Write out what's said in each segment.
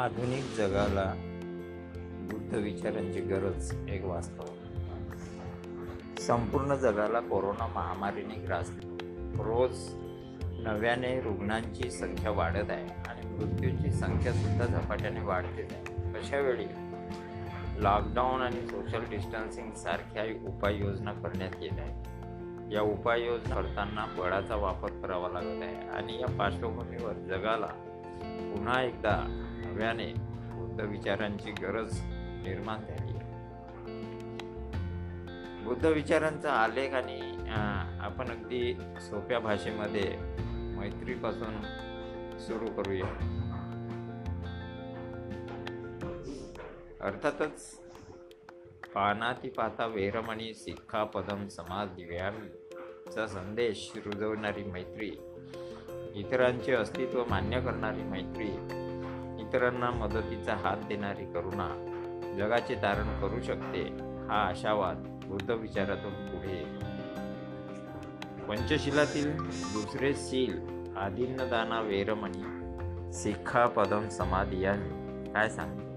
आधुनिक जगाला बुद्ध विचारांची गरज एक वास्तव. संपूर्ण जगाला कोरोना महामारीने ग्रासले रोज नव्याने रुग्णांची संख्या वाढत आहे आणि मृत्यूची संख्या सुद्धा झपाट्याने वाढते आहे. अशा वेळी लॉकडाऊन आणि सोशल डिस्टन्सिंग सारख्या उपाययोजना करण्यात येत आहे या उपाययोजना करताना बळाचा वापर करावा लागत आहे आणि या पार्श्वभूमीवर जगाला पुन्हा एकदा नव्याने बुद्ध विचारांची गरज निर्माण झाली. बुद्ध विचारांचा आलेख आणि आपण अगदी सोप्या भाषेमध्ये मैत्रीपासून सुरू करूया. अर्थातच पानाती पाता वेरमणी सिक्खा पदम समाज दिव्यांचा संदेश रुजवणारी मैत्री इतरांचे अस्तित्व मान्य करणारी मैत्री इतरांना मदतीचा हात देणारी करुणा जगाचे तारण करू शकते हा आशावाद बुद्ध विचारातून पुढे येतो. पंचशिलातील दुसरे शील आदिन्नदाना वेरमणी शिखा पदम समाधी यांनी काय सांगते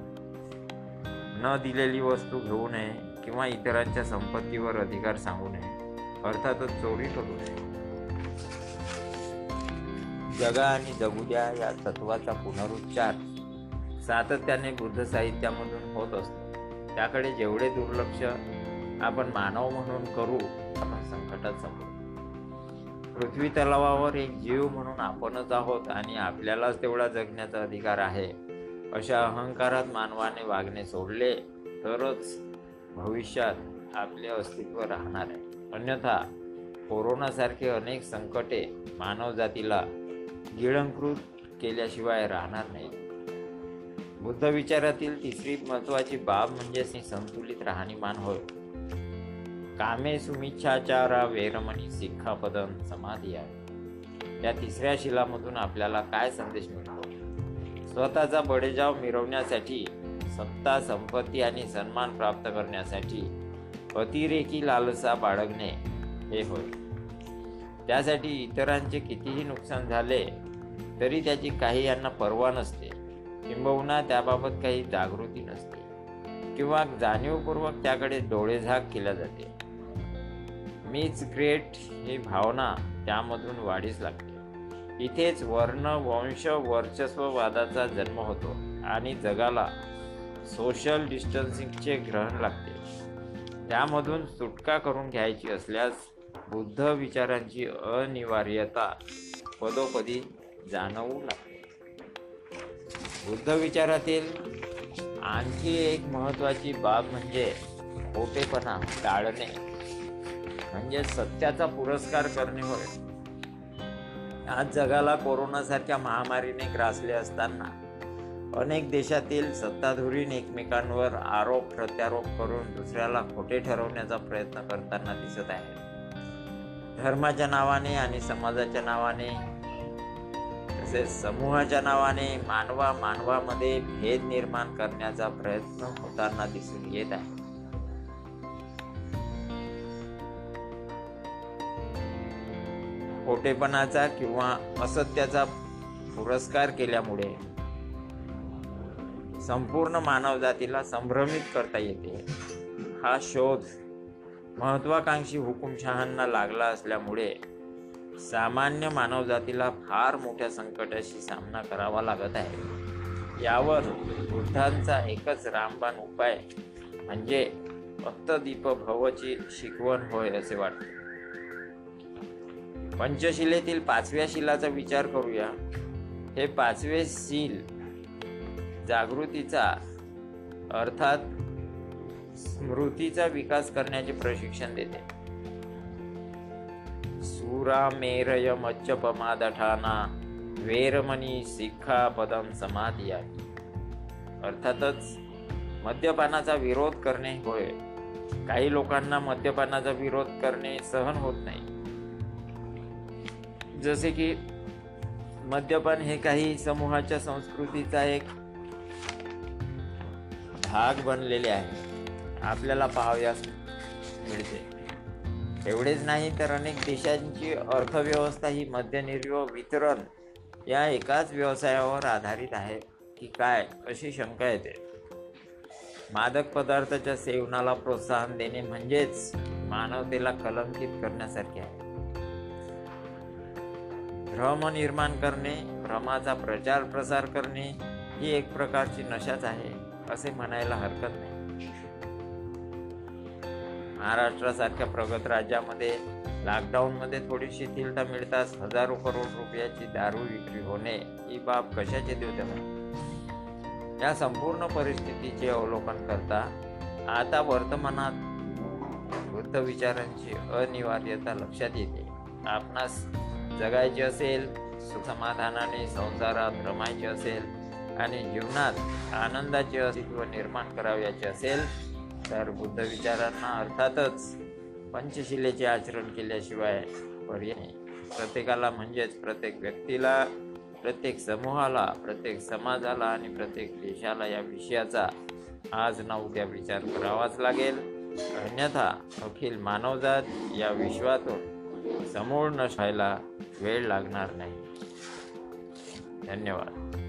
न दिलेली वस्तू घेऊ नये किंवा इतरांच्या संपत्तीवर अधिकार सांगू नये अर्थातच चोरी करू नये. जगा आणि जगू द्या या तत्वाचा पुनरुच्चार सातत्याने बुद्ध साहित्यामधून होत असतो. त्याकडे जेवढे दुर्लक्ष आपण मानव म्हणून करू आपण संकटात समोर पृथ्वी तलावावर एक जीव म्हणून आपणच आहोत आणि आपल्यालाच तेवढा जगण्याचा अधिकार आहे. अशा अहंकारात मानवाने वागणे सोडले तरच भविष्यात आपले अस्तित्व राहणार आहे. अन्यथा कोरोनासारखे अनेक संकटे मानवजातीला गिळंकृत केल्याशिवाय राहणार नाहीत. बुद्ध विचारातील तिसरी महत्वाची बाब म्हणजे संतुलित राहणीमान होय. कामे सुमिच्छाचारा वेरमणी सिक्खापदम समाधी आहे. या तिसऱ्या शिलामधून आपल्याला काय संदेश मिळतो? स्वतःचा बडेजाव मिरवण्यासाठी सत्ता संपत्ती आणि सन्मान प्राप्त करण्यासाठी अतिरेकी लालसा बाळगणे हे होय. त्यासाठी इतरांचे कितीही नुकसान झाले तरी त्याची काही यांना पर्वा नसते. किंबहुना त्याबाबत काही जागृती नसते. किंवा जाणीवपूर्वक त्याकडे डोळेझाक केल्या जाते. मीच ग्रेट ही भावना त्यामधून वाढीस लागते. इथेच वर्ण वंश वर्चस्ववादाचा जन्म होतो आणि जगाला सोशल डिस्टन्सिंगचे ग्रहण लागते. त्यामधून सुटका करून घ्यायची असल्यास बुद्ध विचारांची अनिवार्यता पदोपदी जाणवू लागते. बुद्ध विचारातील आणखी एक महत्वाची बाब म्हणजे खोटेपणा टाळणे. म्हणजे सत्याचा पुरस्कार करणे होय आज जगाला कोरोनासारख्या महामारीने ग्रासले असताना अनेक देशातील सत्ताधुरीने एकमेकांवर आरोप प्रत्यारोप करून दुसऱ्याला खोटे ठरवण्याचा प्रयत्न करताना दिसत आहे. धर्माच्या नावाने आणि समाजाच्या नावाने तसेच समूहाच्या नावाने मानवा मानवामध्ये भेद निर्माण करण्याचा प्रयत्न होताना दिसून येत आहे. खोटेपणाचा किंवा असत्याचा पुरस्कार केल्यामुळे संपूर्ण मानवजातीला संभ्रमित करता येते. हा शोध महत्वाकांक्षी हुकुमशहांना लागला असल्यामुळे सामान्य मानवजातीला फार मोठ्या संकटाशी सामना करावा लागत आहे. यावर बुद्धांचा एकच रामबाण उपाय म्हणजे भक्तदीप भवची शिकवण होय असे वाटते. पंचशिलेतील पाचव्या शिलाचा विचार करूया. हे पाचवे शील जागृतीचा अर्थात स्मृतीचा विकास करण्याचे प्रशिक्षण देते. सुरा वेरमणी सिक्खा पदम समाधी अर्थातच मद्यपानाचा विरोध करणे होय. काही लोकांना मद्यपानाचा विरोध करणे सहन होत नाही. जसे की मद्यपान हे काही समूहाच्या संस्कृतीचा एक भाग बनलेले आहे. आपल्याला पाहाव्यास मिळते. एवढेच नाही तर अनेक देशांची अर्थव्यवस्था ही मद्यनिर्व वितरण या एकाच व्यवसायावर आधारित आहे की काय अशी शंका येते. मादक पदार्थाच्या सेवनाला प्रोत्साहन देणे म्हणजेच मानवतेला कलंकित करण्यासारखे आहे. भ्रम निर्माण करणे भ्रमाचा प्रचार प्रसार करणे ही एक प्रकारची नशाच आहे असे म्हणायला हरकत नाही. महाराष्ट्रासारख्या प्रगत राज्यामध्ये लॉकडाऊनमध्ये थोडी शिथिलता मिळताच हजारो करोड रुपयाची दारू विक्री होणे ही बाब कशाचे द्योतक या संपूर्ण परिस्थितीचे अवलोकन करता आता वर्तमानात वृद्ध विचारांची अनिवार्यता लक्षात येते. आपणास जगायचे असेल समाधानाने संसारात रमायचे असेल आणि जीवनात आनंदाचे अस्तित्व निर्माण करावयाचे असेल तर बुद्ध विचारांना अर्थातच पंचशिलेचे आचरण केल्याशिवाय पर्याय नाही. प्रत्येकाला म्हणजेच प्रत्येक व्यक्तीला प्रत्येक समूहाला प्रत्येक समाजाला आणि प्रत्येक देशाला या विषयाचा आज ना उद्या विचार करावाच लागेल. अन्यथा अखिल मानवजात या विश्वातून समूळ नसायला वेळ लागणार नाही. धन्यवाद.